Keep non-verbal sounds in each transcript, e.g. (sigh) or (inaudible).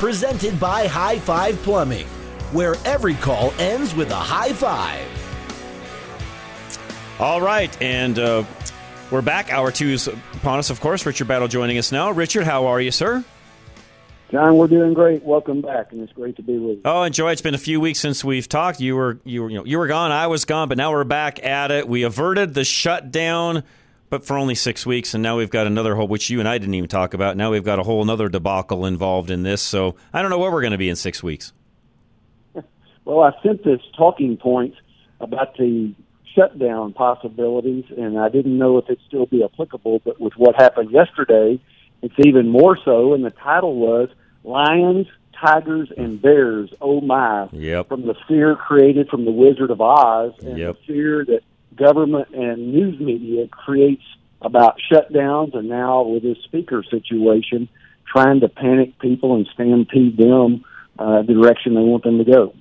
Presented by High Five Plumbing, where every call ends with a high five. All right, and uh, we're back. Hour two's upon us, of course. Richard Battle joining us now. Richard, how are you, sir? John, we're doing great. Welcome back, and it's great to be with you. Oh, enjoy. It's been a few weeks since we've talked. You were you were you know you were gone. I was gone, but now we're back at it. We averted the shutdown, but for only six weeks, and now we've got another whole, which you and I didn't even talk about. Now we've got a whole another debacle involved in this. So I don't know where we're going to be in six weeks. (laughs) Well, I sent this talking points about the shutdown possibilities, and I didn't know if it'd still be applicable. But with what happened yesterday, it's even more so. And the title was "Lions, Tigers, and Bears." Oh my! Yep. From the fear created from the Wizard of Oz, and Yep. the fear that government and news media creates about shutdowns, and now with this speaker situation, trying to panic people and stampede them uh, the direction they want them to go.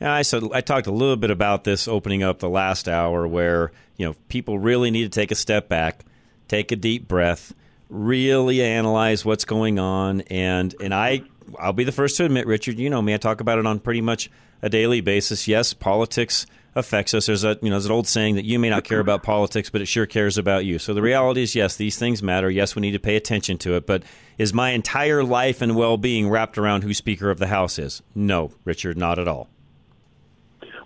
Yeah, I said I talked a little bit about this opening up the last hour, where you know people really need to take a step back, take a deep breath, really analyze what's going on, and and I I'll be the first to admit, Richard, you know me, I talk about it on pretty much a daily basis. Yes, politics affects us. There's a you know there's an old saying that you may not care about politics, but it sure cares about you. So the reality is, yes, these things matter. Yes, we need to pay attention to it. But is my entire life and well being wrapped around who Speaker of the House is? No, Richard, not at all.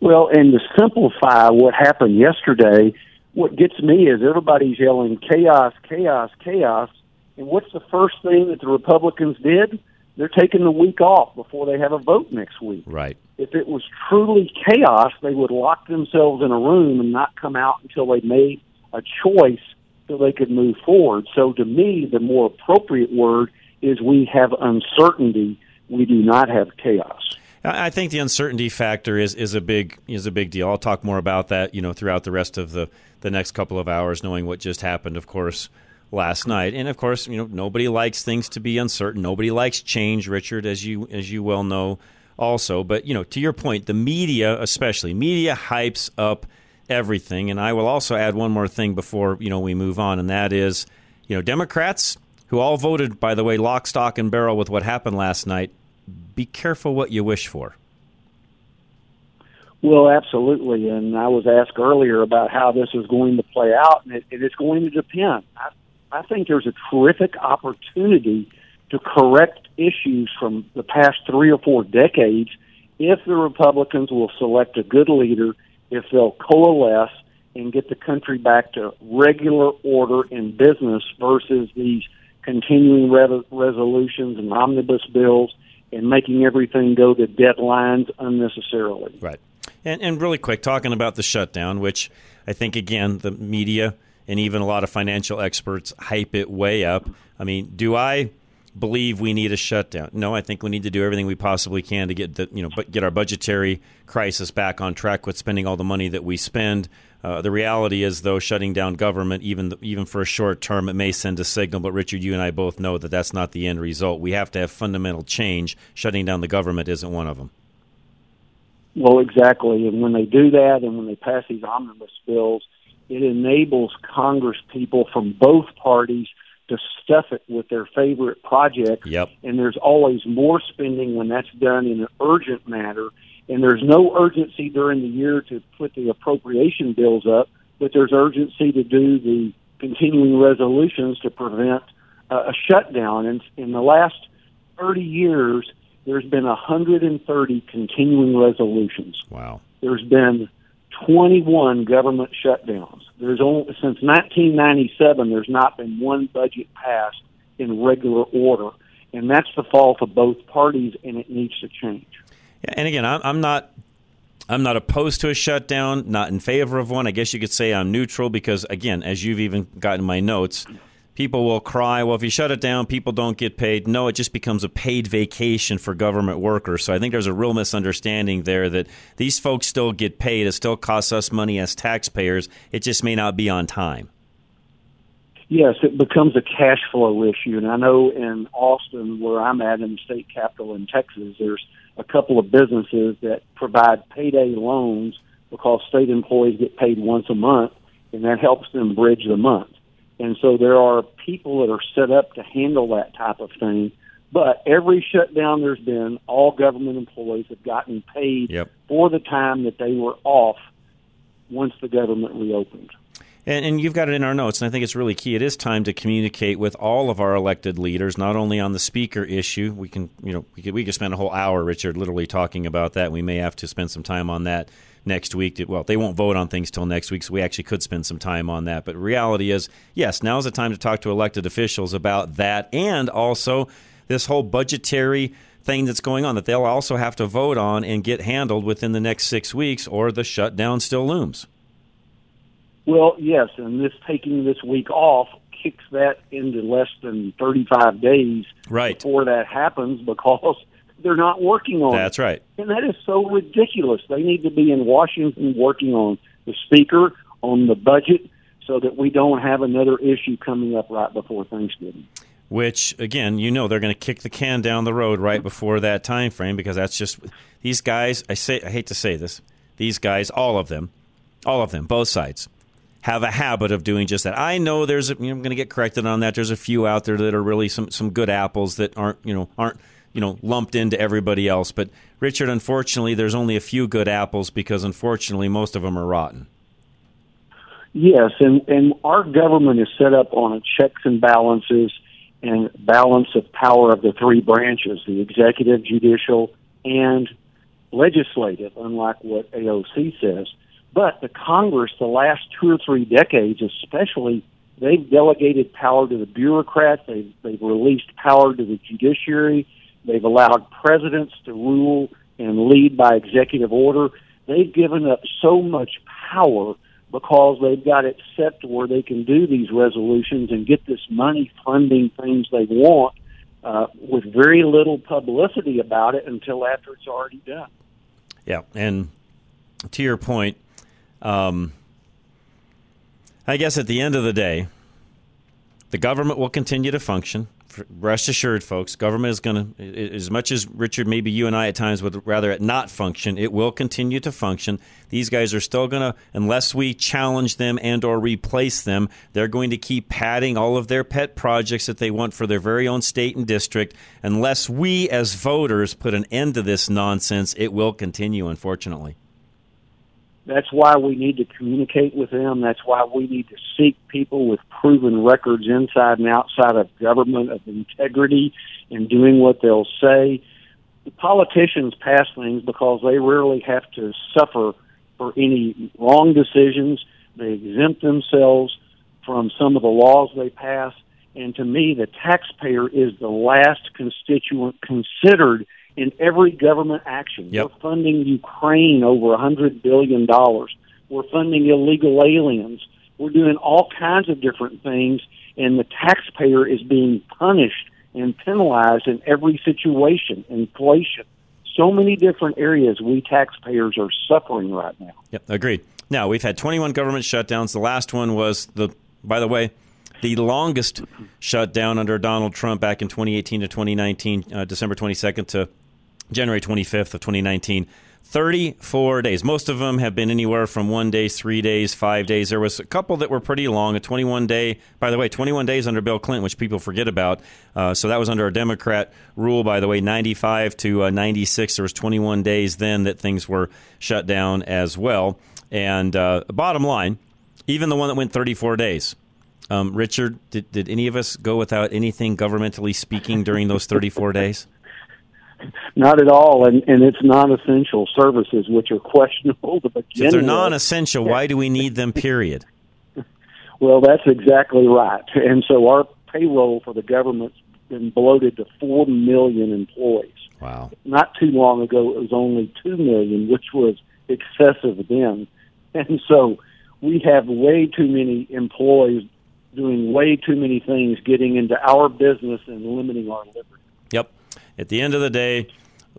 Well, and to simplify what happened yesterday, what gets me is everybody's yelling chaos, chaos, chaos. And what's the first thing that the Republicans did? They're taking the week off before they have a vote next week. Right. If it was truly chaos, they would lock themselves in a room and not come out until they made a choice so they could move forward. So to me, the more appropriate word is we have uncertainty. We do not have chaos. I think the uncertainty factor is, is a big is a big deal. I'll talk more about that, you know, throughout the rest of the, the next couple of hours, knowing what just happened, of course, last night. And of course, you know, nobody likes things to be uncertain. Nobody likes change, Richard, as you as you well know also. But, you know, to your point, the media especially, media hypes up everything. And I will also add one more thing before, you know, we move on, and that is, you know, Democrats who all voted, by the way, lock, stock, and barrel with what happened last night, be careful what you wish for. Well, absolutely. And I was asked earlier about how this is going to play out, and it, it is going to depend. I, I think there's a terrific opportunity to correct issues from the past three or four decades if the Republicans will select a good leader, if they'll coalesce and get the country back to regular order in business versus these continuing re- resolutions and omnibus bills and making everything go to deadlines unnecessarily. Right. And, and really quick, talking about the shutdown, which I think, again, the media and even a lot of financial experts hype it way up. I mean, do I believe we need a shutdown? No, I think we need to do everything we possibly can to get the, you know bu- get our budgetary crisis back on track with spending all the money that we spend. Uh, the reality is, though, shutting down government, even even for a short term, it may send a signal. But Richard, you and I both know that that's not the end result. We have to have fundamental change. Shutting down the government isn't one of them. Well, exactly. And when they do that and when they pass these omnibus bills, it enables Congress people from both parties to stuff it with their favorite projects. Yep. And there's always more spending when that's done in an urgent manner. And there's no urgency during the year to put the appropriation bills up, but there's urgency to do the continuing resolutions to prevent uh, a shutdown. And in the last 30 years, there's been 130 continuing resolutions. Wow. There's been 21 government shutdowns. There's only since 1997 there's not been one budget passed in regular order, and that's the fault of both parties, and it needs to change. Yeah, and again, I'm, I'm not. I'm not opposed to a shutdown, not in favor of one. I guess you could say I'm neutral because, again, as you've even gotten my notes, people will cry, well, if you shut it down, people don't get paid. No, it just becomes a paid vacation for government workers. So I think there's a real misunderstanding there that these folks still get paid. It still costs us money as taxpayers. It just may not be on time. Yes, it becomes a cash flow issue. And I know in Austin, where I'm at in the state capital in Texas, there's a couple of businesses that provide payday loans because state employees get paid once a month, and that helps them bridge the month. And so there are people that are set up to handle that type of thing. But every shutdown there's been, all government employees have gotten paid Yep. for the time that they were off once the government reopened. And, and you've got it in our notes, and I think it's really key. It is time to communicate with all of our elected leaders, not only on the speaker issue. We can, you know, we could, we could spend a whole hour, Richard, literally talking about that. We may have to spend some time on that next week. To, well, they won't vote on things till next week, so we actually could spend some time on that. But reality is, yes, now is the time to talk to elected officials about that, and also this whole budgetary thing that's going on that they'll also have to vote on and get handled within the next six weeks, or the shutdown still looms. Well, yes, and this taking this week off kicks that into less than 35 days Right. before that happens because (laughs) they're not working on That's it. right. And that is so ridiculous. They need to be in Washington working on the speaker, on the budget, so that we don't have another issue coming up right before Thanksgiving. which again you know they're going to kick the can down the road right before that time frame because that's just these guys i say i hate to say this these guys all of them all of them both sides have a habit of doing just that. I know there's a, you know, i'm going to get corrected on that. There's a few out there that are really some some good apples that aren't you know aren't you know lumped into everybody else. But richard unfortunately there's only a few good apples because unfortunately most of them are rotten. Yes, and, and our government is set up on checks and balances and balance of power of the three branches, the executive, judicial, and legislative, unlike what AOC says. But the Congress, the last two or three decades especially, they've delegated power to the bureaucrats, they've, they've released power to the judiciary, they've allowed presidents to rule and lead by executive order. They've given up so much power because they've got it set to where they can do these resolutions and get this money funding things they want uh, with very little publicity about it until after it's already done. Yeah, and to your point, um, I guess at the end of the day, the government will continue to function. Rest assured, folks, government is going to, as much as Richard, maybe you and I at times would rather it not function, it will continue to function. These guys are still going to, unless we challenge them and or replace them, they're going to keep padding all of their pet projects that they want for their very own state and district. Unless we as voters put an end to this nonsense, it will continue, unfortunately. That's why we need to communicate with them. That's why we need to seek people with proven records inside and outside of government of integrity and doing what they'll say. The politicians pass things because they rarely have to suffer for any wrong decisions. They exempt themselves from some of the laws they pass. And to me, the taxpayer is the last constituent considered in every government action. Yep. We're funding Ukraine over a hundred billion dollars. We're funding illegal aliens. We're doing all kinds of different things, and the taxpayer is being punished and penalized in every situation. Inflation, so many different areas we taxpayers are suffering right now. Yep, agreed. Now we've had 21 government shutdowns. The last one was the, by the way, the longest shutdown under Donald Trump back in 2018 to 2019, uh, December 22nd to January 25th of 2019. 34 days. Most of them have been anywhere from one day, three days, five days. There was a couple that were pretty long. A 21 day, by the way, 21 days under Bill Clinton, which people forget about. Uh, so that was under a Democrat rule, by the way, 95 to uh, 96. There was 21 days then that things were shut down as well. And uh, bottom line, even the one that went 34 days. Um, Richard, did, did any of us go without anything governmentally speaking during those 34 days? Not at all, and and it's non-essential services which are questionable (laughs) to begin If they're with. non-essential, why do we need them? Period. (laughs) Well, that's exactly right. And so our payroll for the government's been bloated to four million employees. Wow. Not too long ago, it was only two million, which was excessive then. And so we have way too many employees doing way too many things, getting into our business and limiting our liberty. At the end of the day,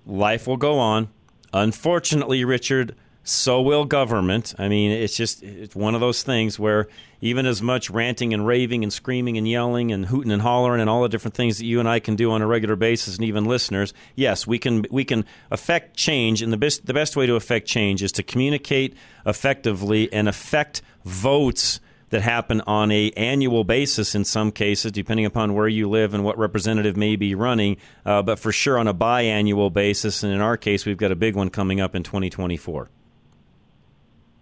life will go on. Unfortunately, Richard, so will government. I mean, it's just it's one of those things where even as much ranting and raving and screaming and yelling and hooting and hollering and all the different things that you and I can do on a regular basis and even listeners, yes, we can we can affect change and the best the best way to affect change is to communicate effectively and affect votes that happen on a annual basis in some cases, depending upon where you live and what representative may be running. Uh, but for sure on a biannual basis, and in our case, we've got a big one coming up in 2024.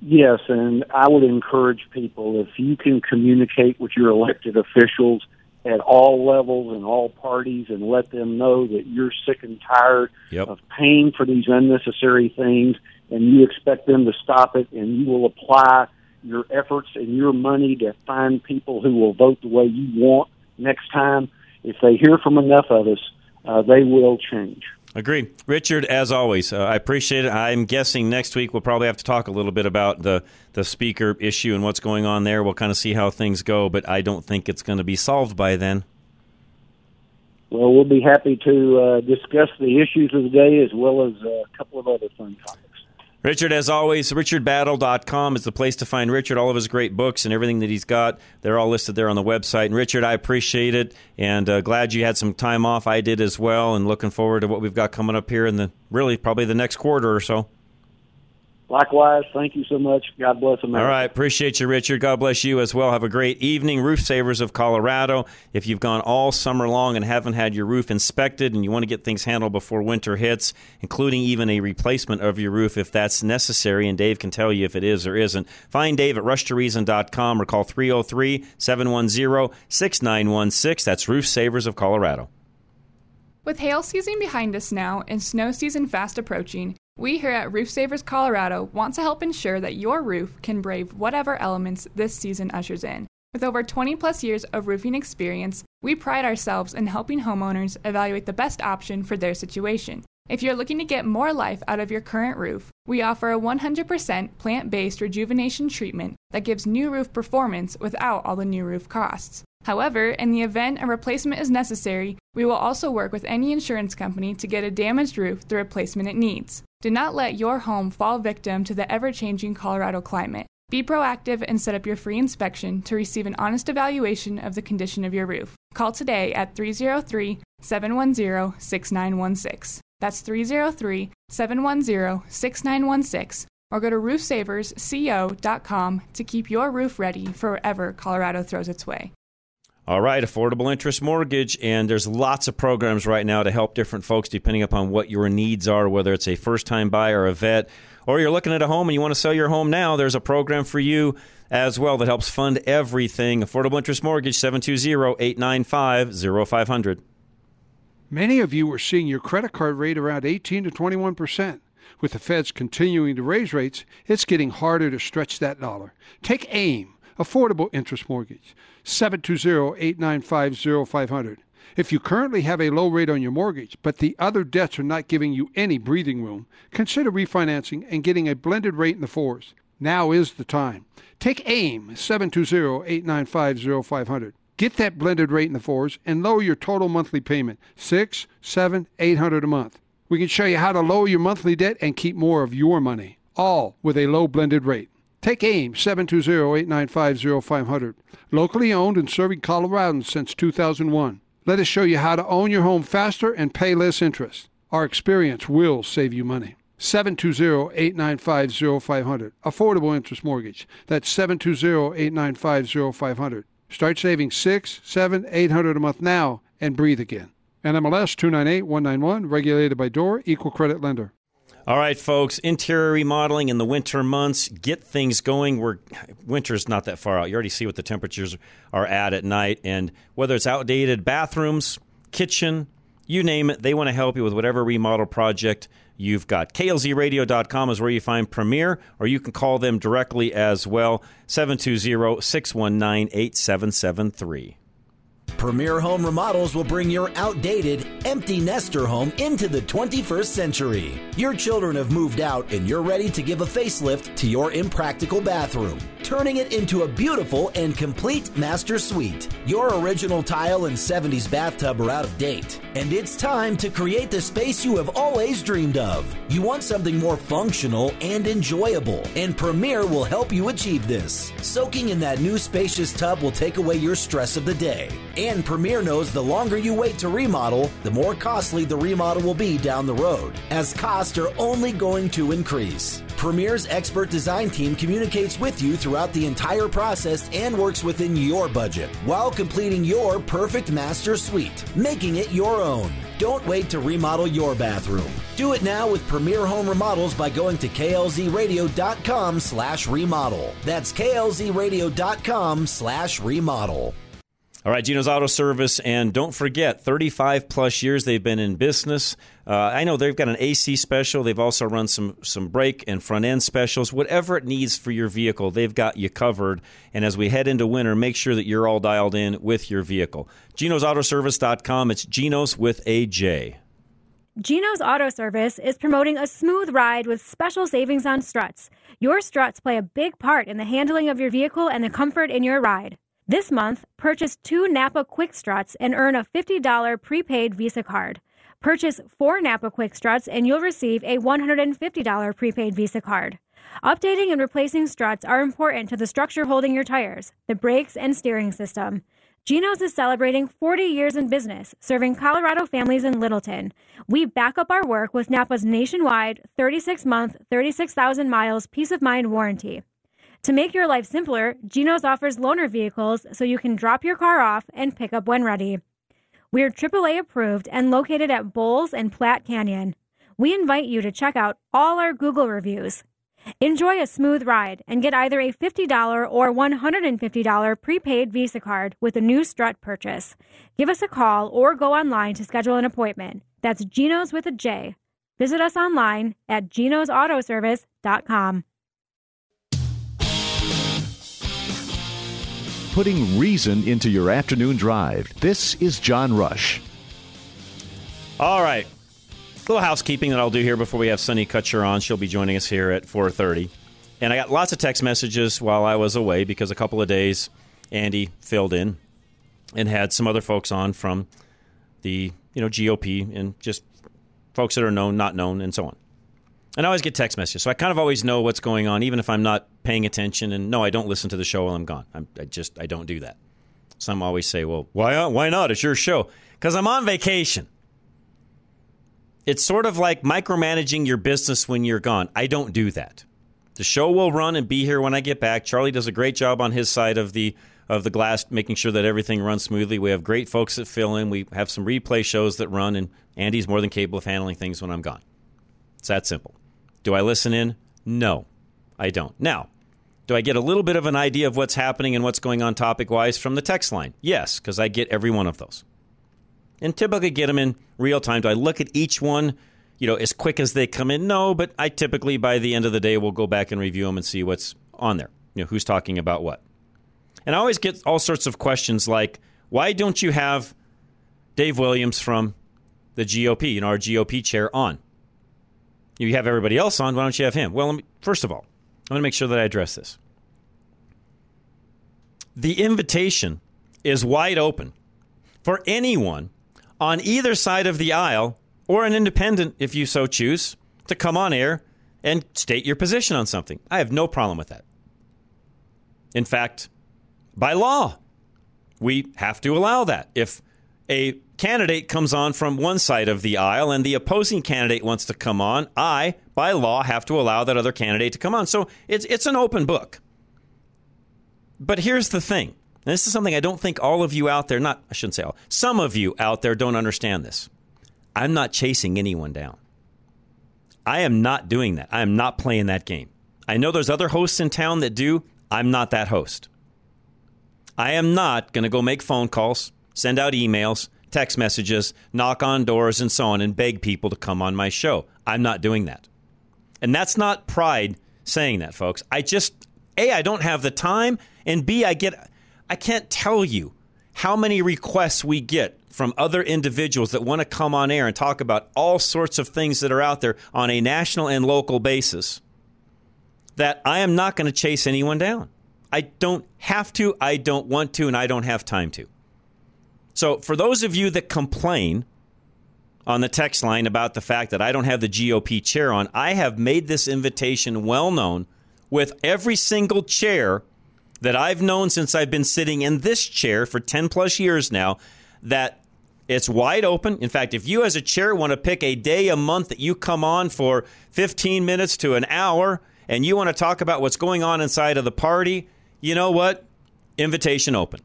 Yes, and I would encourage people if you can communicate with your elected officials at all levels and all parties and let them know that you're sick and tired Yep. of paying for these unnecessary things and you expect them to stop it and you will apply your efforts and your money to find people who will vote the way you want next time. If they hear from enough of us, uh, they will change. Agree. Richard, as always, uh, I appreciate it. I'm guessing next week we'll probably have to talk a little bit about the, the speaker issue and what's going on there. We'll kind of see how things go, but I don't think it's going to be solved by then. Well, we'll be happy to uh, discuss the issues of the day as well as uh, a couple of other fun topics. Richard, as always, richardbattle.com is the place to find Richard. All of his great books and everything that he's got, they're all listed there on the website. And Richard, I appreciate it and uh, glad you had some time off. I did as well, and looking forward to what we've got coming up here in the really probably the next quarter or so. Likewise, thank you so much. God bless America. All right. Appreciate you, Richard. God bless you as well. Have a great evening. Roof Savers of Colorado. If you've gone all summer long and haven't had your roof inspected and you want to get things handled before winter hits, including even a replacement of your roof if that's necessary, and Dave can tell you if it is or isn't, find Dave at rushtoreason.com or call 303 710 6916. That's Roof Savers of Colorado. With hail season behind us now and snow season fast approaching, we here at Roof Savers Colorado want to help ensure that your roof can brave whatever elements this season ushers in. With over 20 plus years of roofing experience, we pride ourselves in helping homeowners evaluate the best option for their situation. If you're looking to get more life out of your current roof, we offer a 100% plant based rejuvenation treatment that gives new roof performance without all the new roof costs. However, in the event a replacement is necessary, we will also work with any insurance company to get a damaged roof the replacement it needs. Do not let your home fall victim to the ever changing Colorado climate. Be proactive and set up your free inspection to receive an honest evaluation of the condition of your roof. Call today at 303 710 6916. That's 303 710 6916 or go to roofsaversco.com to keep your roof ready for wherever Colorado throws its way. All right, affordable interest mortgage, and there's lots of programs right now to help different folks depending upon what your needs are, whether it's a first time buyer, a vet, or you're looking at a home and you want to sell your home now. There's a program for you as well that helps fund everything. Affordable interest mortgage, 720 895 0500. Many of you are seeing your credit card rate around 18 to 21 percent. With the feds continuing to raise rates, it's getting harder to stretch that dollar. Take AIM, Affordable Interest Mortgage, 720-895-0500. If you currently have a low rate on your mortgage, but the other debts are not giving you any breathing room, consider refinancing and getting a blended rate in the fours. Now is the time. Take AIM, 720-895-0500. Get that blended rate in the fours and lower your total monthly payment, six, seven, eight hundred a month. We can show you how to lower your monthly debt and keep more of your money, all with a low blended rate. Take AIM 720-895-0500. Locally owned and serving Coloradans since 2001. Let us show you how to own your home faster and pay less interest. Our experience will save you money. 720-895-0500. Affordable interest mortgage. That's 720-895-0500. Start saving six, seven, eight hundred a month now and breathe again. NMLS 298191, regulated by DOR, equal credit lender. All right, folks, interior remodeling in the winter months, get things going. We're winter's not that far out. You already see what the temperatures are at at night and whether it's outdated bathrooms, kitchen, You name it, they want to help you with whatever remodel project you've got. KLZradio.com is where you find Premier, or you can call them directly as well, 720 619 8773. Premier Home Remodels will bring your outdated, empty nester home into the 21st century. Your children have moved out and you're ready to give a facelift to your impractical bathroom, turning it into a beautiful and complete master suite. Your original tile and 70s bathtub are out of date, and it's time to create the space you have always dreamed of. You want something more functional and enjoyable, and Premier will help you achieve this. Soaking in that new spacious tub will take away your stress of the day. And Premier knows the longer you wait to remodel, the more costly the remodel will be down the road, as costs are only going to increase. Premier's expert design team communicates with you throughout the entire process and works within your budget while completing your perfect master suite, making it your own. Don't wait to remodel your bathroom. Do it now with Premier Home Remodels by going to klzradio.com slash remodel. That's klzradio.com slash remodel. All right, Geno's Auto Service, and don't forget, 35 plus years they've been in business. Uh, I know they've got an AC special. They've also run some some brake and front end specials. Whatever it needs for your vehicle, they've got you covered. And as we head into winter, make sure that you're all dialed in with your vehicle. Gino'sAutoservice.com. It's Geno's with a J. Geno's Auto Service is promoting a smooth ride with special savings on struts. Your struts play a big part in the handling of your vehicle and the comfort in your ride. This month, purchase two Napa Quick Struts and earn a $50 prepaid Visa card. Purchase four Napa Quick Struts and you'll receive a $150 prepaid Visa card. Updating and replacing struts are important to the structure holding your tires, the brakes, and steering system. Geno's is celebrating 40 years in business, serving Colorado families in Littleton. We back up our work with Napa's nationwide 36 month, 36,000 miles peace of mind warranty. To make your life simpler, Geno's offers loaner vehicles so you can drop your car off and pick up when ready. We're AAA approved and located at Bowles and Platte Canyon. We invite you to check out all our Google reviews. Enjoy a smooth ride and get either a $50 or $150 prepaid Visa card with a new strut purchase. Give us a call or go online to schedule an appointment. That's Geno's with a J. Visit us online at genosautoservice.com. putting reason into your afternoon drive. This is John Rush. All right. A little housekeeping that I'll do here before we have Sunny Kutcher on. She'll be joining us here at 4:30. And I got lots of text messages while I was away because a couple of days Andy filled in and had some other folks on from the, you know, GOP and just folks that are known, not known, and so on. And I always get text messages, so I kind of always know what's going on, even if I'm not paying attention. And no, I don't listen to the show while I'm gone. I'm, I just I don't do that. Some always say, "Well, why uh, why not? It's your show." Because I'm on vacation. It's sort of like micromanaging your business when you're gone. I don't do that. The show will run and be here when I get back. Charlie does a great job on his side of the of the glass, making sure that everything runs smoothly. We have great folks that fill in. We have some replay shows that run, and Andy's more than capable of handling things when I'm gone. It's that simple. Do I listen in? No, I don't. Now, do I get a little bit of an idea of what's happening and what's going on topic wise from the text line? Yes, because I get every one of those. And typically get them in real time. Do I look at each one, you know, as quick as they come in? No, but I typically by the end of the day will go back and review them and see what's on there. You know, who's talking about what. And I always get all sorts of questions like, why don't you have Dave Williams from the GOP, you know, our GOP chair on? You have everybody else on. Why don't you have him? Well, me, first of all, I want to make sure that I address this. The invitation is wide open for anyone on either side of the aisle or an independent, if you so choose, to come on air and state your position on something. I have no problem with that. In fact, by law, we have to allow that. If a candidate comes on from one side of the aisle and the opposing candidate wants to come on, I, by law, have to allow that other candidate to come on. So it's, it's an open book. But here's the thing. this is something I don't think all of you out there, not, I shouldn't say all, some of you out there don't understand this. I'm not chasing anyone down. I am not doing that. I am not playing that game. I know there's other hosts in town that do. I'm not that host. I am not going to go make phone calls, send out emails, text messages, knock on doors, and so on, and beg people to come on my show. I'm not doing that. And that's not pride saying that, folks. I just, A, I don't have the time, and B, I get, I can't tell you how many requests we get from other individuals that want to come on air and talk about all sorts of things that are out there on a national and local basis that I am not going to chase anyone down. I don't have to, I don't want to, and I don't have time to. So, for those of you that complain on the text line about the fact that I don't have the GOP chair on, I have made this invitation well known with every single chair that I've known since I've been sitting in this chair for 10 plus years now that it's wide open. In fact, if you as a chair want to pick a day a month that you come on for 15 minutes to an hour and you want to talk about what's going on inside of the party, you know what? Invitation open.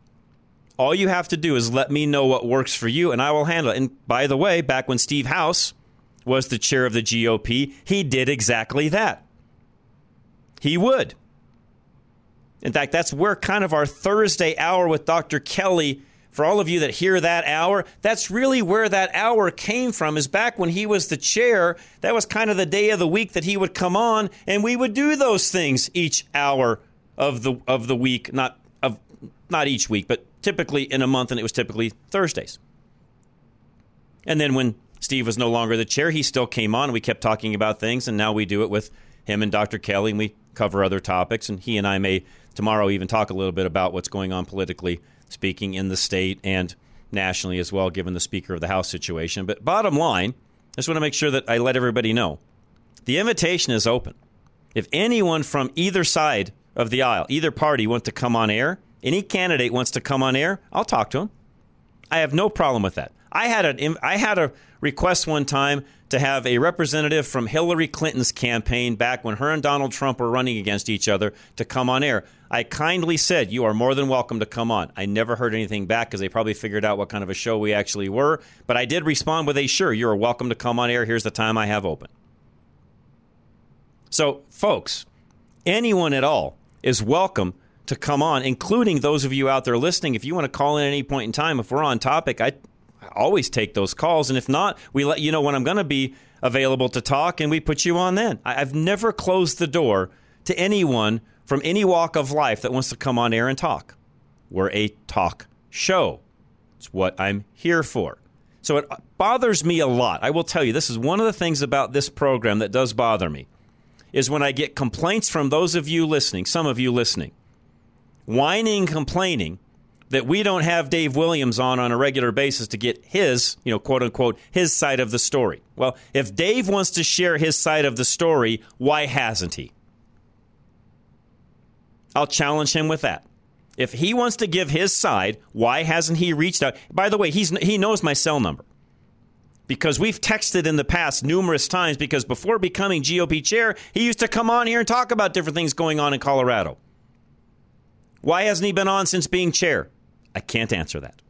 All you have to do is let me know what works for you, and I will handle it. And by the way, back when Steve House was the chair of the GOP, he did exactly that. He would. In fact, that's where kind of our Thursday hour with Dr. Kelly, for all of you that hear that hour, that's really where that hour came from, is back when he was the chair. That was kind of the day of the week that he would come on, and we would do those things each hour of the of the week, not of not each week, but typically in a month, and it was typically Thursdays. And then when Steve was no longer the chair, he still came on. We kept talking about things, and now we do it with him and Dr. Kelly, and we cover other topics. And he and I may tomorrow even talk a little bit about what's going on politically speaking in the state and nationally as well, given the Speaker of the House situation. But bottom line, I just want to make sure that I let everybody know the invitation is open. If anyone from either side of the aisle, either party wants to come on air, any candidate wants to come on air, I'll talk to him. I have no problem with that. I had a I had a request one time to have a representative from Hillary Clinton's campaign back when her and Donald Trump were running against each other to come on air. I kindly said, You are more than welcome to come on. I never heard anything back because they probably figured out what kind of a show we actually were. But I did respond with a sure, you are welcome to come on air. Here's the time I have open. So, folks, anyone at all is welcome to come on, including those of you out there listening. If you want to call in at any point in time, if we're on topic, I always take those calls. And if not, we let you know when I'm going to be available to talk and we put you on then. I've never closed the door to anyone from any walk of life that wants to come on air and talk. We're a talk show. It's what I'm here for. So it bothers me a lot. I will tell you, this is one of the things about this program that does bother me is when I get complaints from those of you listening, some of you listening, whining, complaining that we don't have Dave Williams on on a regular basis to get his, you know, quote unquote, his side of the story. Well, if Dave wants to share his side of the story, why hasn't he? I'll challenge him with that. If he wants to give his side, why hasn't he reached out? By the way, he's, he knows my cell number because we've texted in the past numerous times because before becoming GOP chair, he used to come on here and talk about different things going on in Colorado. Why hasn't he been on since being chair? I can't answer that.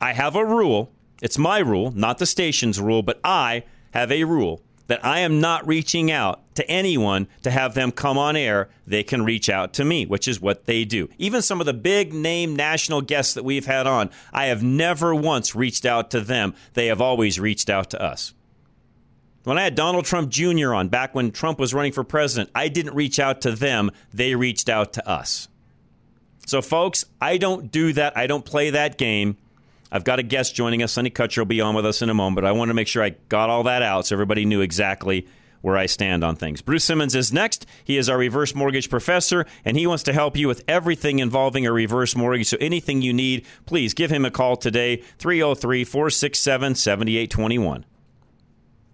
I have a rule. It's my rule, not the station's rule, but I have a rule that I am not reaching out to anyone to have them come on air. They can reach out to me, which is what they do. Even some of the big name national guests that we've had on, I have never once reached out to them. They have always reached out to us. When I had Donald Trump Jr. on back when Trump was running for president, I didn't reach out to them. They reached out to us. So, folks, I don't do that. I don't play that game. I've got a guest joining us. Sonny Kutcher will be on with us in a moment, but I want to make sure I got all that out so everybody knew exactly where I stand on things. Bruce Simmons is next. He is our reverse mortgage professor, and he wants to help you with everything involving a reverse mortgage. So anything you need, please give him a call today, 303 467 7821.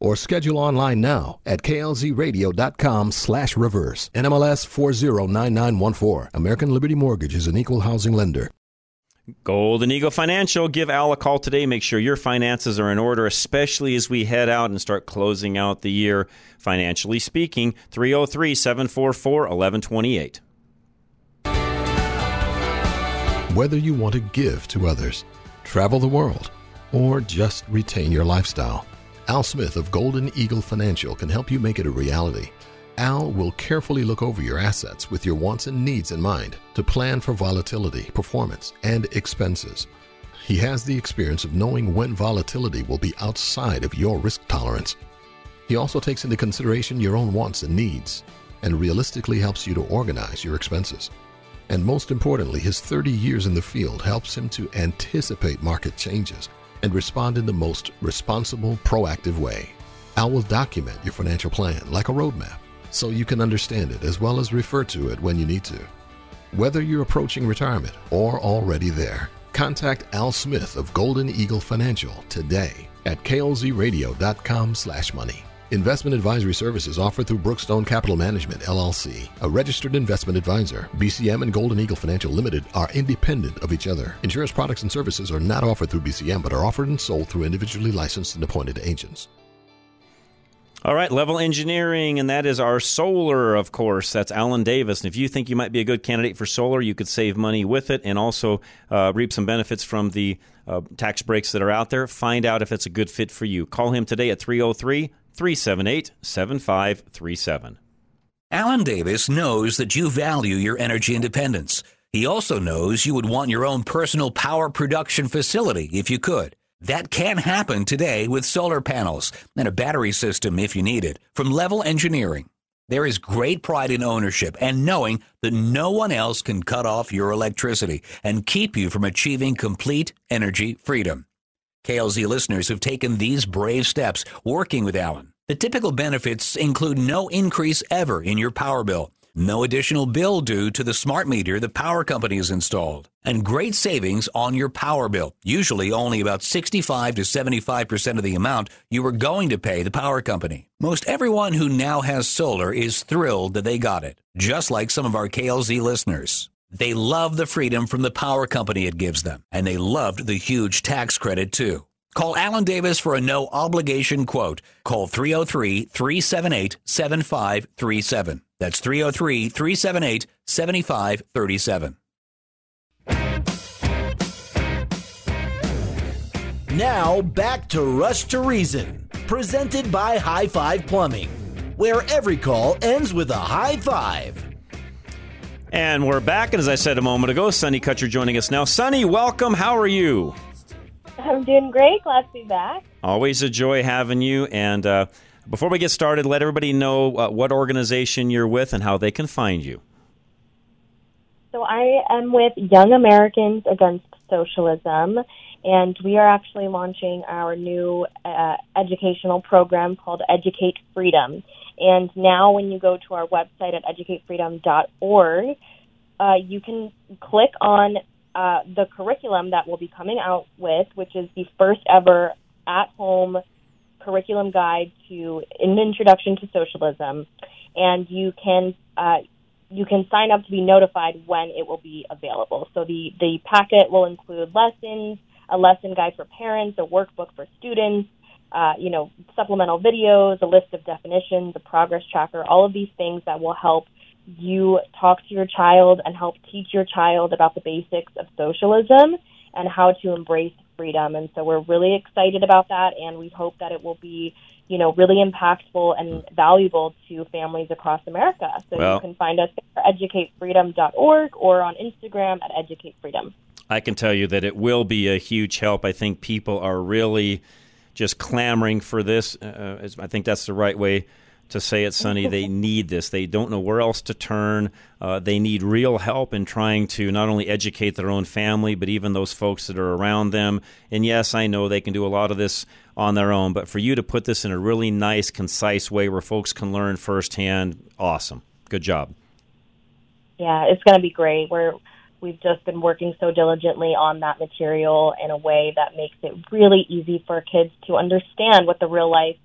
Or schedule online now at klzradio.com slash reverse. NMLS 409914. American Liberty Mortgage is an equal housing lender. Golden Eagle Financial. Give Al a call today. Make sure your finances are in order, especially as we head out and start closing out the year, financially speaking. 303 744 1128. Whether you want to give to others, travel the world, or just retain your lifestyle, Al Smith of Golden Eagle Financial can help you make it a reality. Al will carefully look over your assets with your wants and needs in mind to plan for volatility, performance, and expenses. He has the experience of knowing when volatility will be outside of your risk tolerance. He also takes into consideration your own wants and needs and realistically helps you to organize your expenses. And most importantly, his 30 years in the field helps him to anticipate market changes and respond in the most responsible, proactive way. Al will document your financial plan like a roadmap so you can understand it as well as refer to it when you need to. Whether you're approaching retirement or already there, contact Al Smith of Golden Eagle Financial today at klzradio.com slash money. Investment advisory services offered through Brookstone Capital Management, LLC, a registered investment advisor. BCM and Golden Eagle Financial Limited are independent of each other. Insurance products and services are not offered through BCM but are offered and sold through individually licensed and appointed agents. All right, Level Engineering, and that is our solar, of course. That's Alan Davis. And if you think you might be a good candidate for solar, you could save money with it and also uh, reap some benefits from the uh, tax breaks that are out there. Find out if it's a good fit for you. Call him today at 303 378 7537. Alan Davis knows that you value your energy independence. He also knows you would want your own personal power production facility if you could. That can happen today with solar panels and a battery system if you need it from Level Engineering. There is great pride in ownership and knowing that no one else can cut off your electricity and keep you from achieving complete energy freedom. KLZ listeners have taken these brave steps working with Alan. The typical benefits include no increase ever in your power bill no additional bill due to the smart meter the power company has installed. And great savings on your power bill, usually only about 65 to 75% of the amount you were going to pay the power company. Most everyone who now has solar is thrilled that they got it, just like some of our KLZ listeners. They love the freedom from the power company it gives them, and they loved the huge tax credit too. Call Alan Davis for a no obligation quote. Call 303 378 7537. That's 303 378 7537. Now back to Rush to Reason, presented by High Five Plumbing, where every call ends with a high five. And we're back, and as I said a moment ago, Sunny Kutcher joining us now. Sunny, welcome. How are you? I'm doing great. Glad to be back. Always a joy having you. And uh, before we get started, let everybody know uh, what organization you're with and how they can find you. So I am with Young Americans Against Socialism, and we are actually launching our new uh, educational program called Educate Freedom. And now, when you go to our website at educatefreedom.org, uh, you can click on uh, the curriculum that we'll be coming out with, which is the first ever at home curriculum guide to an introduction to socialism, and you can uh, you can sign up to be notified when it will be available. So the the packet will include lessons, a lesson guide for parents, a workbook for students, uh, you know, supplemental videos, a list of definitions, a progress tracker, all of these things that will help you talk to your child and help teach your child about the basics of socialism and how to embrace freedom. And so we're really excited about that, and we hope that it will be, you know, really impactful and valuable to families across America. So Well- you can find us at educatefreedom.org or on Instagram at educatefreedom. I can tell you that it will be a huge help. I think people are really just clamoring for this. Uh, I think that's the right way to say it, Sonny. they (laughs) need this. They don't know where else to turn. Uh, they need real help in trying to not only educate their own family, but even those folks that are around them. And yes, I know they can do a lot of this on their own, but for you to put this in a really nice, concise way where folks can learn firsthand, awesome. Good job. Yeah, it's going to be great. We're we've just been working so diligently on that material in a way that makes it really easy for kids to understand what the real life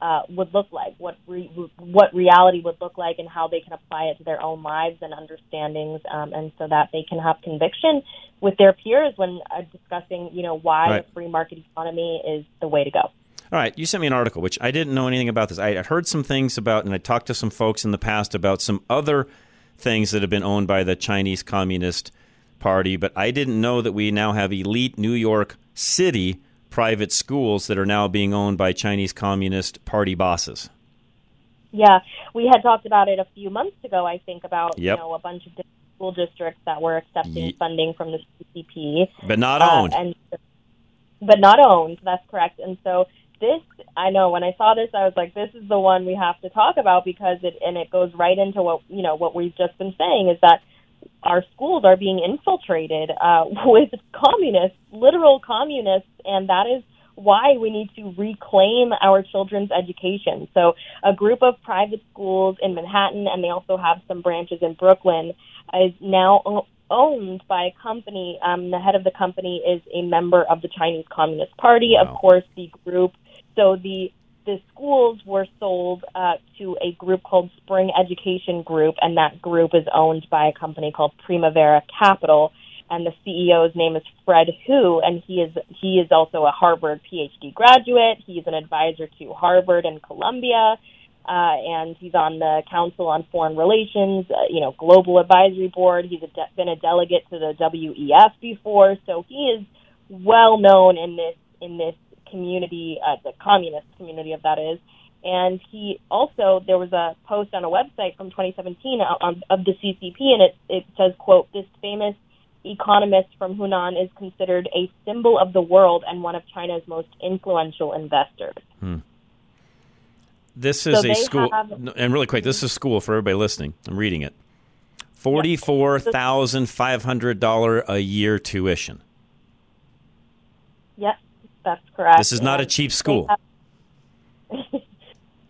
uh, would look like, what re- what reality would look like, and how they can apply it to their own lives and understandings, um, and so that they can have conviction with their peers when uh, discussing, you know, why Right. the free market economy is the way to go. All right, you sent me an article, which I didn't know anything about this. I had heard some things about, and I talked to some folks in the past about some other things that have been owned by the Chinese Communist Party, but I didn't know that we now have elite New York City private schools that are now being owned by Chinese Communist Party bosses. Yeah, we had talked about it a few months ago. I think about Yep. you know a bunch of different school districts that were accepting Ye- funding from the CCP, But not uh, owned. and but not owned. That's correct. And so this, I know when I saw this, I was like, this is the one we have to talk about because it and it goes right into what you know what we've just been saying is that our schools are being infiltrated uh, (laughs) with communists, literal communists, and that is why we need to reclaim our children's education. So, a group of private schools in Manhattan, and they also have some branches in Brooklyn, is now o- owned by a company. Um, the head of the company is a member of the Chinese Communist Party. Of course, the group. So the the schools were sold uh, to a group called Spring Education Group, and that group is owned by a company called Primavera Capital. And the CEO's name is Fred Hu, and he is he is also a Harvard PhD graduate. He's an advisor to Harvard and Columbia, uh, and he's on the Council on Foreign Relations, uh, you know, Global Advisory Board. He's a de- been a delegate to the WEF before, so he is well known in this in this community, uh, the communist community of that is. And he also there was a post on a website from 2017 out on, of the CCP, and it it says, "quote This famous economist from Hunan is considered a symbol of the world and one of China's most influential investors." Hmm. This is they a school, have- and really quick, this is a school for everybody listening. I'm reading it. Forty-four thousand five hundred dollar a year tuition. Yes, that's correct. This is not a cheap school. have- (laughs)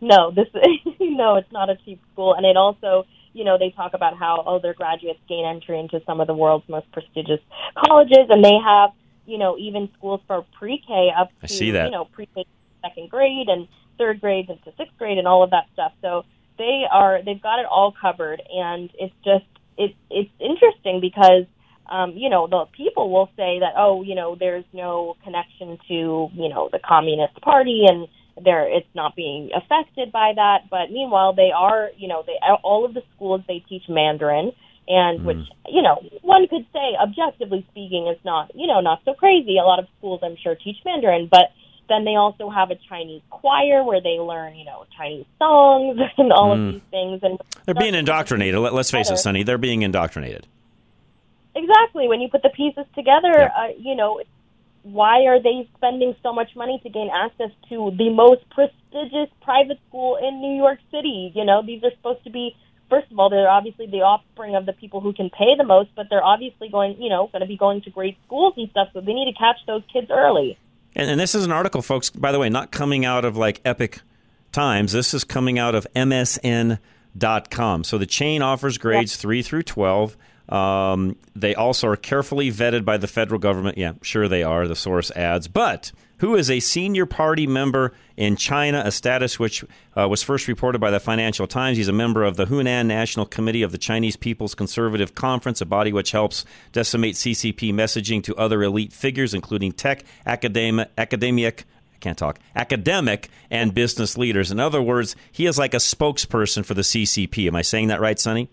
no, this (laughs) no, it's not a cheap school, and it also, you know, they talk about how oh, their graduates gain entry into some of the world's most prestigious colleges, and they have, you know, even schools for pre-K up to I see that. you know pre-K second grade and third grade into sixth grade and all of that stuff. So they are they've got it all covered, and it's just it, it's interesting because um, you know, the people will say that, oh, you know, there's no connection to, you know, the Communist Party and there it's not being affected by that. But meanwhile, they are, you know, they all of the schools they teach Mandarin, and which, you know, one could say, objectively speaking, is not, you know, not so crazy. A lot of schools, I'm sure, teach Mandarin, but then they also have a Chinese choir where they learn, you know, Chinese songs (laughs) and all Mm. of these things. And They're being indoctrinated. Let, let's face it, Sonny. They're being indoctrinated. Exactly. When you put the pieces together, uh, you know, why are they spending so much money to gain access to the most prestigious private school in New York City? You know, these are supposed to be, first of all, they're obviously the offspring of the people who can pay the most, but they're obviously going, you know, going to be going to great schools and stuff, so they need to catch those kids early. And, and this is an article, folks, by the way, not coming out of like Epoch Times. This is coming out of MSN.com. So the chain offers grades 3 through 12. Um, they also are carefully vetted by the federal government. Yeah, sure they are, the source adds. But who is a senior party member in China, a status which uh, was first reported by the Financial Times. He's a member of the Hunan National Committee of the Chinese People's Conservative Conference, a body which helps decimate CCP messaging to other elite figures, including tech, academic, academic, can't talk, academic, and business leaders. In other words, he is like a spokesperson for the CCP. Am I saying that right, Sonny?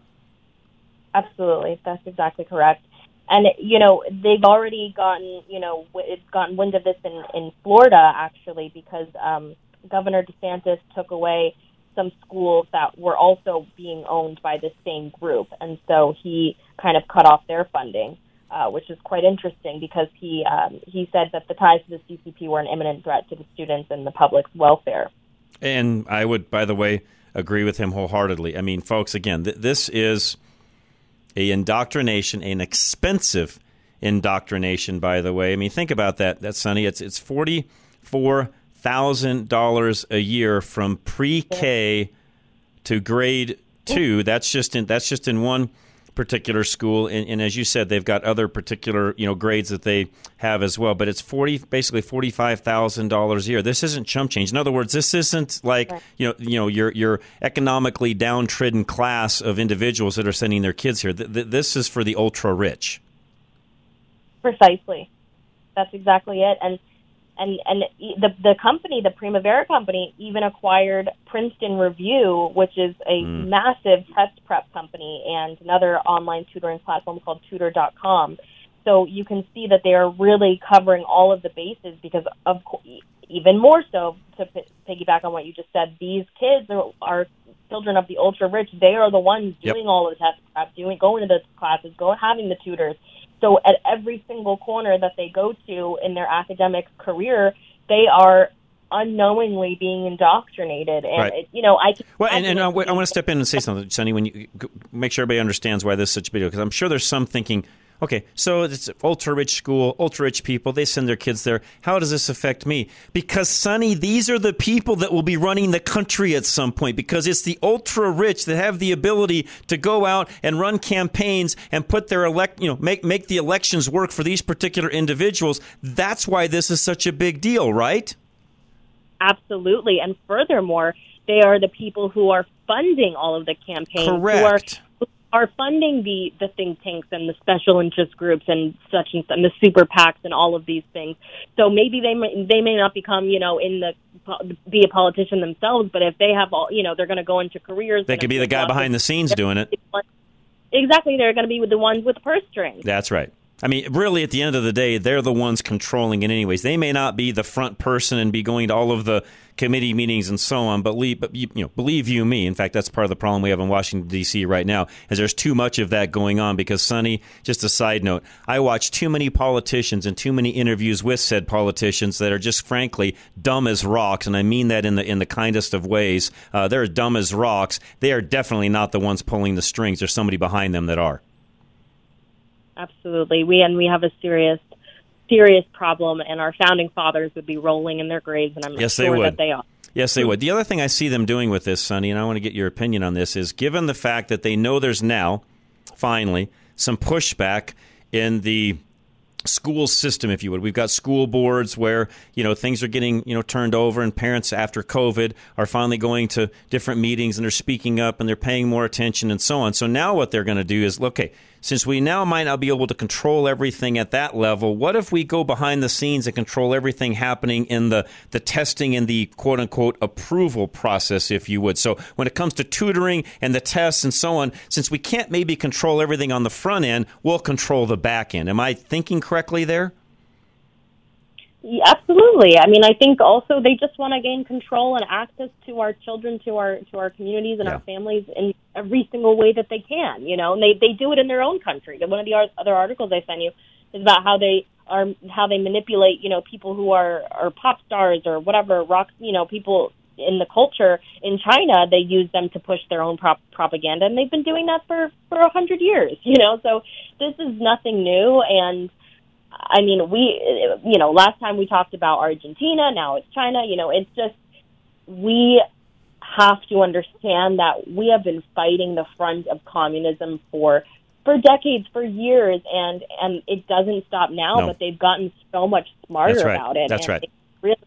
Absolutely, that's exactly correct. And you know they've already gotten you know it's gotten wind of this in in Florida actually because um, Governor DeSantis took away some schools that were also being owned by the same group, and so he kind of cut off their funding, uh, which is quite interesting because he um, he said that the ties to the CCP were an imminent threat to the students and the public's welfare. And I would, by the way, agree with him wholeheartedly. I mean, folks, again, th- this is a indoctrination, an expensive indoctrination, by the way. I mean, think about that. That's Sonny. It's it's forty four thousand dollars a year from pre K to grade two. That's just in that's just in one particular school, and, and, as you said, they've got other particular you know grades that they have as well. But it's forty, basically forty five thousand dollars a year. This isn't chump change. In other words, this isn't like you know you know your your economically downtrodden class of individuals that are sending their kids here. Th- th- this is for the ultra rich. Precisely, that's exactly it, and and and the the company, the Primavera company, even acquired Princeton Review, which is a mm. massive test prep company, and another online tutoring platform called Tutor.com. So you can see that they are really covering all of the bases because of even more so to p- piggyback on what you just said. These kids are, are children of the ultra rich. They are the ones doing yep. all of the test prep, doing going to the classes, go having the tutors. So at every single corner that they go to in their academic career, they are unknowingly being indoctrinated. And right. it, you know, I can, well, and, and I, I want to step in and say something, Sonny. When you make sure everybody understands why this is such a big deal, because I'm sure there's some thinking Okay, so it's ultra rich school, ultra rich people. They send their kids there. How does this affect me? Because, Sonny, these are the people that will be running the country at some point. Because it's the ultra rich that have the ability to go out and run campaigns and put their elect, you know, make make the elections work for these particular individuals. That's why this is such a big deal, right? Absolutely, and furthermore, they are the people who are funding all of the campaigns. Correct are funding the the think tanks and the special interest groups and such and, and the super PACs and all of these things. So maybe they may, they may not become you know in the be a politician themselves, but if they have all you know they're going to go into careers. They could be the guy behind the scenes doing it. Exactly, they're going to be with the ones with purse strings. That's right. I mean, really, at the end of the day, they're the ones controlling it, anyways. They may not be the front person and be going to all of the committee meetings and so on. But, you, you know, believe you me, in fact, that's part of the problem we have in Washington D.C. right now, is there's too much of that going on. Because, Sonny, just a side note, I watch too many politicians and too many interviews with said politicians that are just frankly dumb as rocks, and I mean that in the in the kindest of ways. Uh, they're dumb as rocks. They are definitely not the ones pulling the strings. There's somebody behind them that are absolutely. We and we have a serious serious problem, and our founding fathers would be rolling in their graves, and I'm yes, sure they would. that they are. Yes, they would. The other thing I see them doing with this, Sonny, and I want to get your opinion on this, is given the fact that they know there's now, finally, some pushback in the school system, if you would. We've got school boards where you know things are getting you know turned over, and parents after COVID are finally going to different meetings and they're speaking up and they're paying more attention and so on. So now what they're going to do is, okay, since we now might not be able to control everything at that level, what if we go behind the scenes and control everything happening in the, the testing and the quote unquote approval process, if you would? So when it comes to tutoring and the tests and so on, since we can't maybe control everything on the front end, we'll control the back end. Am I thinking correctly there? Yeah, absolutely. I mean, I think also they just want to gain control and access to our children, to our to our communities and yeah. our families in every single way that they can. You know, and they they do it in their own country. One of the other articles I sent you is about how they are how they manipulate. You know, people who are are pop stars or whatever rock. You know, people in the culture in China, they use them to push their own prop- propaganda, and they've been doing that for for a hundred years. (laughs) You know, so this is nothing new, and I mean, we, you know, last time we talked about Argentina, now it's China. You know, it's just we have to understand that we have been fighting the front of communism for for decades, for years, and and it doesn't stop now. No. But they've gotten so much smarter right. about it. That's right. Really,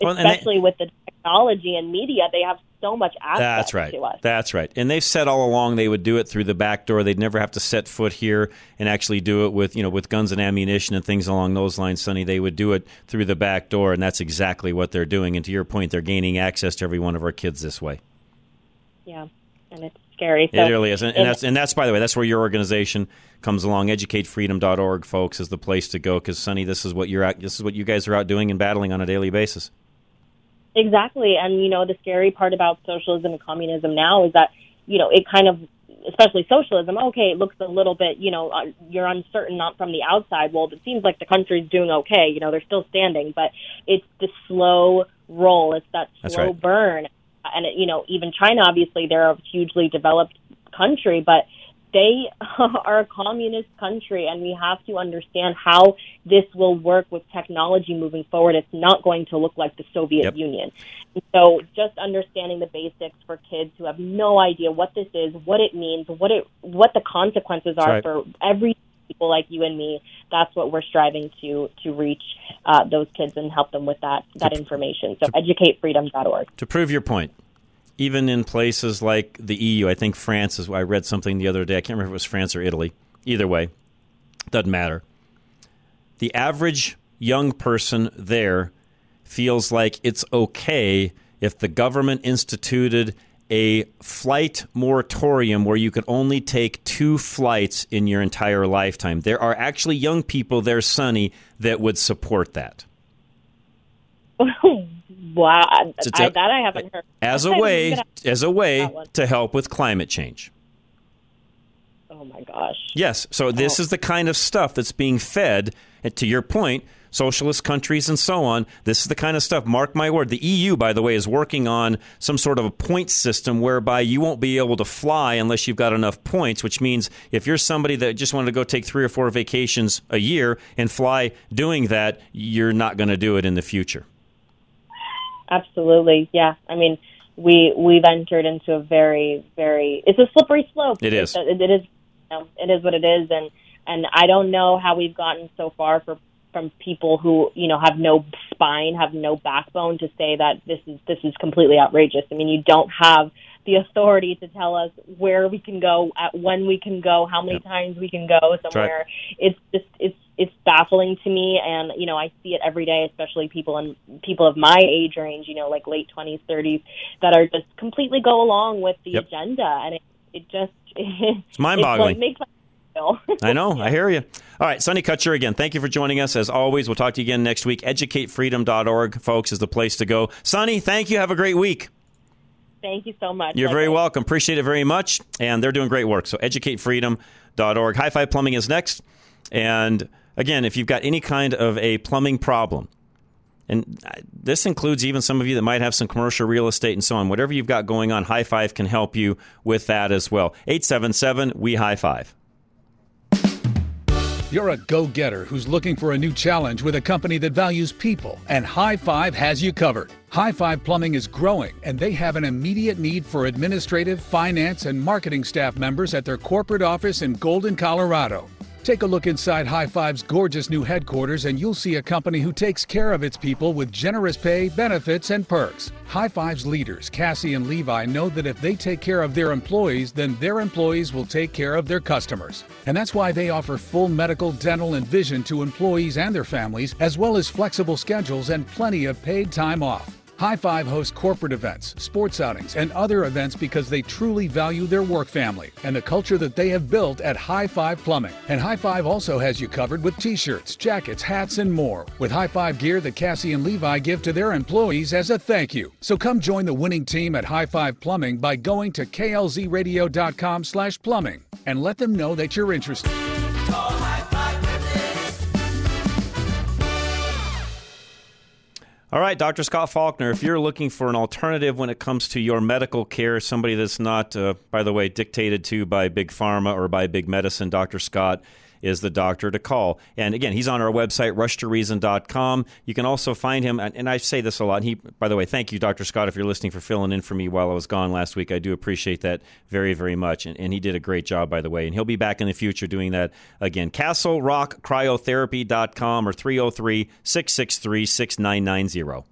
Well, and especially with the technology and media, they have so much access That's right. to us. That's right. And they've said all along they would do it through the back door. They'd never have to set foot here and actually do it with you know with guns and ammunition and things along those lines, Sonny. They would do it through the back door, and that's exactly what they're doing. And to your point, they're gaining access to every one of our kids this way. Yeah, and it's scary. So it really is, and, and that's and that's by the way, that's where your organization comes along. EducateFreedom.org, folks, is the place to go because Sonny, this is what you're out, this is what you guys are out doing and battling on a daily basis. Exactly. And, you know, the scary part about socialism and communism now is that, you know, it kind of, especially socialism, okay, it looks a little bit, you know, uh, you're uncertain not from the outside. Well, it seems like the country's doing okay. You know, they're still standing, but it's the slow roll. It's that slow right. burn. and you know, even China, obviously, they're a hugely developed country, but they (laughs) are a communist country and we have to understand how this will work with technology moving forward. It's not going to look like the Soviet Yep. Union. And so just understanding the basics for kids who have no idea what this is, what it means, what it what the consequences are right. for every people like you and me, that's what we're striving to to reach uh, those kids and help them with that that information. So educatefreedom.org. To prove your point, even in places like the EU, I think France is. I read something the other day. I can't remember if it was France or Italy. Either way, doesn't matter. The average young person there feels like it's okay if the government instituted a flight moratorium where you could only take two flights in your entire lifetime. There are actually young people there, Sonny, that would support that. (laughs) wow, It's I, a- that I haven't heard. as a way as a way to help with climate change. Oh my gosh. Yes, so this oh. is the kind of stuff that's being fed and to your point, socialist countries and so on. This is the kind of stuff mark my word. The EU by the way is working on some sort of a point system whereby you won't be able to fly unless you've got enough points, which means if you're somebody that just wanted to go take 3 or 4 vacations a year and fly doing that, you're not going to do it in the future. Absolutely, yeah. I mean, we we've entered into a very, very. It's a slippery slope. It is. It, it is. You know, it is what it is, and and I don't know how we've gotten so far for from people who you know have no spine, have no backbone to say that this is this is completely outrageous. I mean, you don't have the authority to tell us where we can go, at when we can go, how many times we can go somewhere. It's just it's it's baffling to me, and you know I see it every day, especially people in people of my age range, you know, like late twenties, thirties, that are just completely go along with the Yep. agenda, and it it just (laughs) it's mind-boggling. It makes my feel. (laughs) I know. I hear you. All right, Sonny Kutcher again. Thank you for joining us. As always, we'll talk to you again next week. EducateFreedom.org, folks, is the place to go. Sonny, thank you. Have a great week. Thank you so much. You're very welcome. Appreciate it very much. And they're doing great work. So educatefreedom.org. High Five Plumbing is next. And again, if you've got any kind of a plumbing problem, and this includes even some of you that might have some commercial real estate and so on, whatever you've got going on, High Five can help you with that as well. 877 We High Five. You're a go getter who's looking for a new challenge with a company that values people, and High Five has you covered. High Five Plumbing is growing, and they have an immediate need for administrative, finance, and marketing staff members at their corporate office in Golden, Colorado. Take a look inside High Five's gorgeous new headquarters, and you'll see a company who takes care of its people with generous pay, benefits, and perks. High Five's leaders, Cassie and Levi, know that if they take care of their employees, then their employees will take care of their customers. And that's why they offer full medical, dental, and vision to employees and their families, as well as flexible schedules and plenty of paid time off. High Five hosts corporate events, sports outings, and other events because they truly value their work family and the culture that they have built at High Five Plumbing. And High Five also has you covered with t shirts, jackets, hats, and more. With High Five gear that Cassie and Levi give to their employees as a thank you. So come join the winning team at High Five Plumbing by going to klzradio.com slash plumbing and let them know that you're interested. All right, Dr. Scott Faulkner, if you're looking for an alternative when it comes to your medical care, somebody that's not, uh, by the way, dictated to by Big Pharma or by Big Medicine, Dr. Scott is the doctor to call. And again, he's on our website, rushtoreason.com. You can also find him, and I say this a lot. He, by the way, thank you, Dr. Scott, if you're listening for filling in for me while I was gone last week. I do appreciate that very, very much. And, and he did a great job, by the way. And he'll be back in the future doing that again. CastleRockCryotherapy.com or 303 663 6990.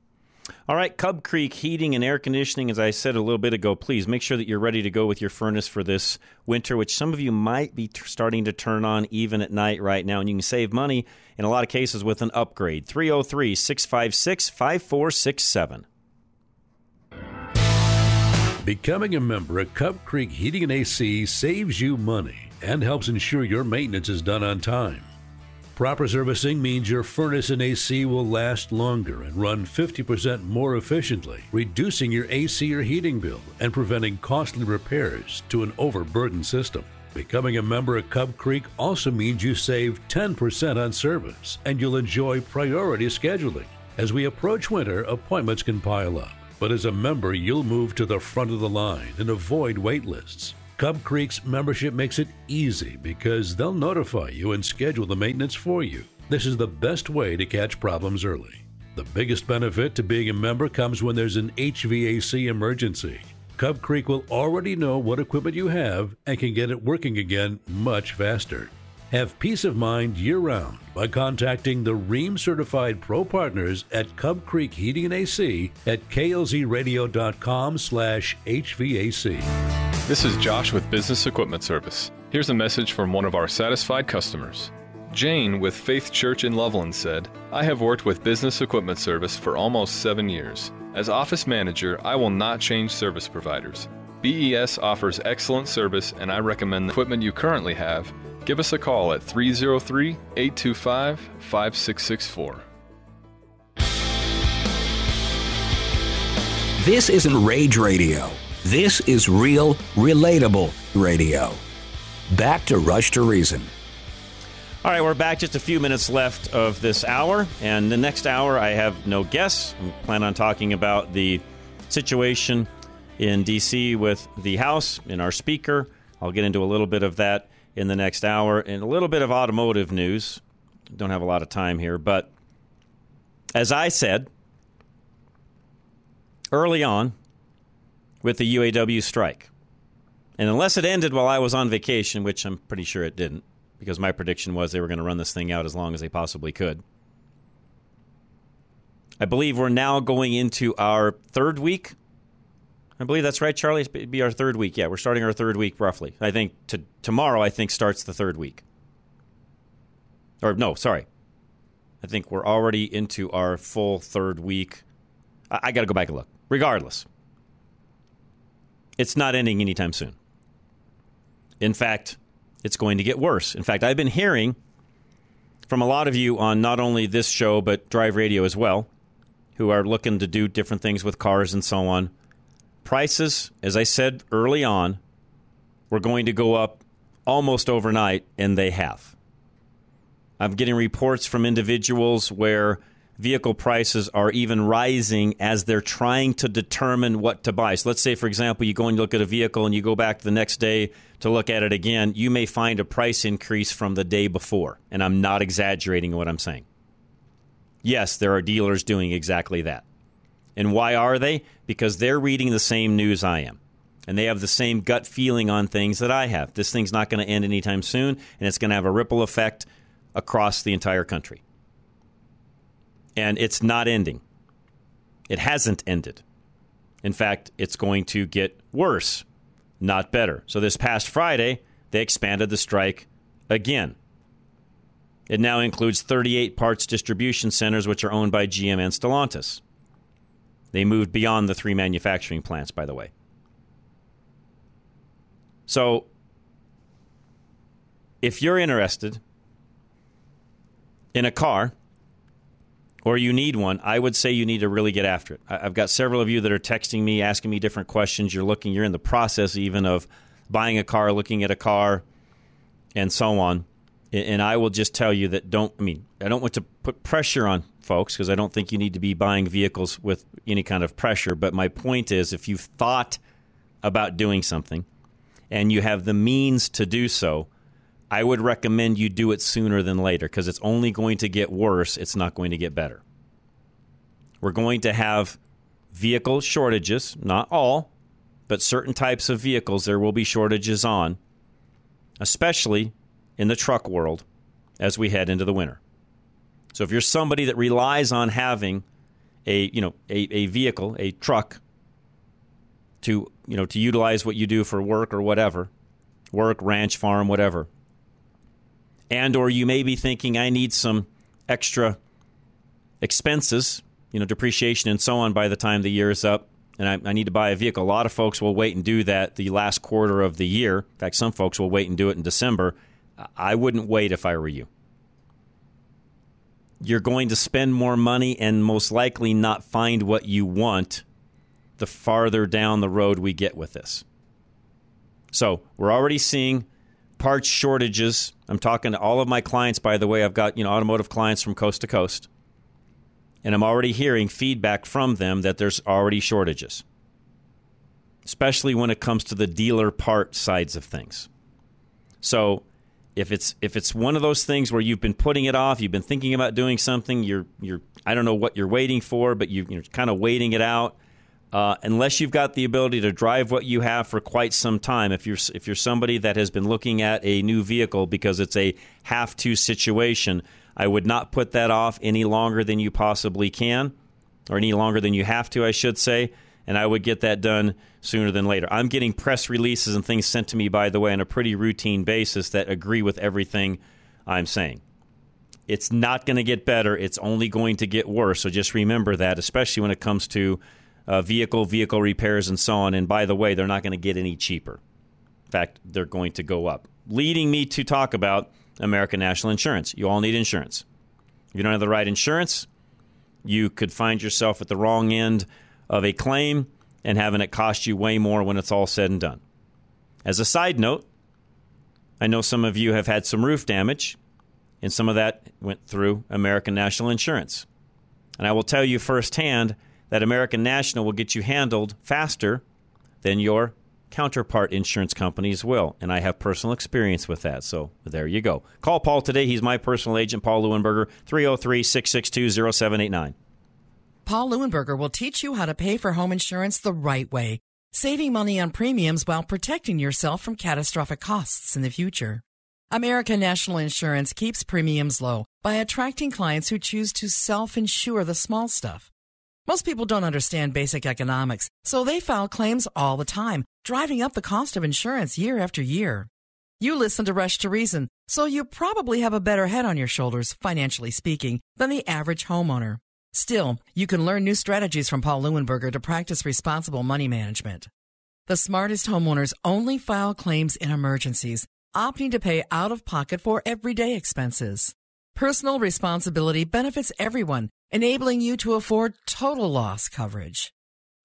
All right, Cub Creek Heating and Air Conditioning, as I said a little bit ago, please make sure that you're ready to go with your furnace for this winter, which some of you might be t- starting to turn on even at night right now. And you can save money in a lot of cases with an upgrade. 303 656 5467. Becoming a member of Cub Creek Heating and AC saves you money and helps ensure your maintenance is done on time. Proper servicing means your furnace and AC will last longer and run 50% more efficiently, reducing your AC or heating bill and preventing costly repairs to an overburdened system. Becoming a member of Cub Creek also means you save 10% on service and you'll enjoy priority scheduling. As we approach winter, appointments can pile up, but as a member, you'll move to the front of the line and avoid wait lists. Cub Creek's membership makes it easy because they'll notify you and schedule the maintenance for you. This is the best way to catch problems early. The biggest benefit to being a member comes when there's an HVAC emergency. Cub Creek will already know what equipment you have and can get it working again much faster. Have peace of mind year round by contacting the Rheem certified pro partners at Cub Creek Heating and AC at klzradio.com slash HVAC. This is Josh with Business Equipment Service. Here's a message from one of our satisfied customers. Jane with Faith Church in Loveland said, I have worked with Business Equipment Service for almost seven years. As office manager, I will not change service providers. BES offers excellent service, and I recommend the equipment you currently have. Give us a call at 303 825 5664. This isn't Rage Radio. This is real, relatable radio. Back to Rush to Reason. All right, we're back. Just a few minutes left of this hour. And the next hour, I have no guests. I plan on talking about the situation in D.C. with the House and our Speaker. I'll get into a little bit of that in the next hour and a little bit of automotive news. Don't have a lot of time here, but as I said early on with the UAW strike, and unless it ended while I was on vacation, which I'm pretty sure it didn't, because my prediction was they were going to run this thing out as long as they possibly could. I believe we're now going into our third week. I believe that's right, Charlie. It'd be our third week. Yeah, we're starting our third week roughly. I think to, tomorrow, I think, starts the third week. Or, no, sorry. I think we're already into our full third week. I, I got to go back and look. Regardless, it's not ending anytime soon. In fact, it's going to get worse. In fact, I've been hearing from a lot of you on not only this show, but Drive Radio as well, who are looking to do different things with cars and so on. Prices, as I said early on, were going to go up almost overnight, and they have. I'm getting reports from individuals where vehicle prices are even rising as they're trying to determine what to buy. So let's say, for example, you go and look at a vehicle and you go back the next day to look at it again, you may find a price increase from the day before. And I'm not exaggerating what I'm saying. Yes, there are dealers doing exactly that. And why are they? Because they're reading the same news I am. And they have the same gut feeling on things that I have. This thing's not going to end anytime soon, and it's going to have a ripple effect across the entire country and it's not ending. It hasn't ended. In fact, it's going to get worse, not better. So this past Friday, they expanded the strike again. It now includes 38 parts distribution centers, which are owned by GM and Stellantis. They moved beyond the three manufacturing plants, by the way. So, if you're interested in a car or you need one, I would say you need to really get after it. I've got several of you that are texting me, asking me different questions. You're looking, you're in the process even of buying a car, looking at a car, and so on. And I will just tell you that don't, I mean, I don't want to put pressure on folks because I don't think you need to be buying vehicles with any kind of pressure. But my point is if you've thought about doing something and you have the means to do so, I would recommend you do it sooner than later because it's only going to get worse. It's not going to get better. We're going to have vehicle shortages, not all, but certain types of vehicles there will be shortages on, especially in the truck world as we head into the winter. So if you're somebody that relies on having a, you know, a, a vehicle, a truck to, you know, to utilize what you do for work or whatever, work, ranch, farm, whatever. And or you may be thinking I need some extra expenses, you know, depreciation and so on by the time the year is up and I, I, need to buy a vehicle. A lot of folks will wait and do that the last quarter of the year. In fact, some folks will wait and do it in December. I wouldn't wait if I were you. You're going to spend more money and most likely not find what you want the farther down the road we get with this. So we're already seeing parts shortages. I'm talking to all of my clients, by the way. I've got you know automotive clients from coast to coast, and I'm already hearing feedback from them that there's already shortages, especially when it comes to the dealer part sides of things. So if it's if it's one of those things where you've been putting it off, you've been thinking about doing something, you're you're I don't know what you're waiting for, but you, you're kind of waiting it out. Uh, unless you've got the ability to drive what you have for quite some time, if you're if you're somebody that has been looking at a new vehicle because it's a have to situation, I would not put that off any longer than you possibly can, or any longer than you have to, I should say. And I would get that done sooner than later. I'm getting press releases and things sent to me, by the way, on a pretty routine basis that agree with everything I'm saying. It's not going to get better. It's only going to get worse. So just remember that, especially when it comes to uh, vehicle, vehicle repairs, and so on. And by the way, they're not going to get any cheaper. In fact, they're going to go up. Leading me to talk about American National Insurance. You all need insurance. If you don't have the right insurance, you could find yourself at the wrong end of a claim and having it cost you way more when it's all said and done. As a side note, I know some of you have had some roof damage, and some of that went through American National Insurance. And I will tell you firsthand that American National will get you handled faster than your counterpart insurance companies will. And I have personal experience with that. So there you go. Call Paul today. He's my personal agent, Paul Leuenberger, 303 662 0789. Paul Leuenberger will teach you how to pay for home insurance the right way, saving money on premiums while protecting yourself from catastrophic costs in the future. American National Insurance keeps premiums low by attracting clients who choose to self insure the small stuff. Most people don't understand basic economics, so they file claims all the time, driving up the cost of insurance year after year. You listen to Rush to Reason, so you probably have a better head on your shoulders, financially speaking, than the average homeowner. Still, you can learn new strategies from Paul Leuenberger to practice responsible money management. The smartest homeowners only file claims in emergencies, opting to pay out of pocket for everyday expenses. Personal responsibility benefits everyone, enabling you to afford total loss coverage.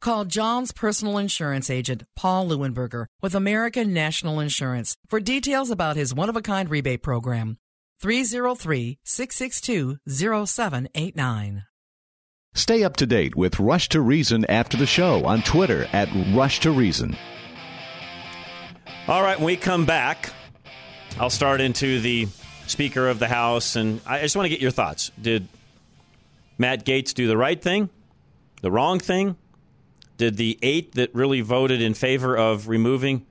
Call John's personal insurance agent, Paul Leuenberger, with American National Insurance for details about his one of a kind rebate program. 303 662 0789. Stay up to date with Rush to Reason after the show on Twitter at Rush to Reason. All right, when we come back, I'll start into the Speaker of the House, and I just want to get your thoughts. Did Matt Gaetz do the right thing, the wrong thing? Did the eight that really voted in favor of removing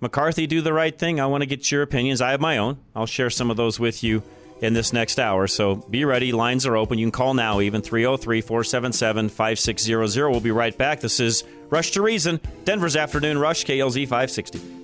McCarthy do the right thing? I want to get your opinions. I have my own. I'll share some of those with you in this next hour. So be ready. Lines are open. You can call now, even 303 477 5600. We'll be right back. This is Rush to Reason, Denver's Afternoon Rush, KLZ 560.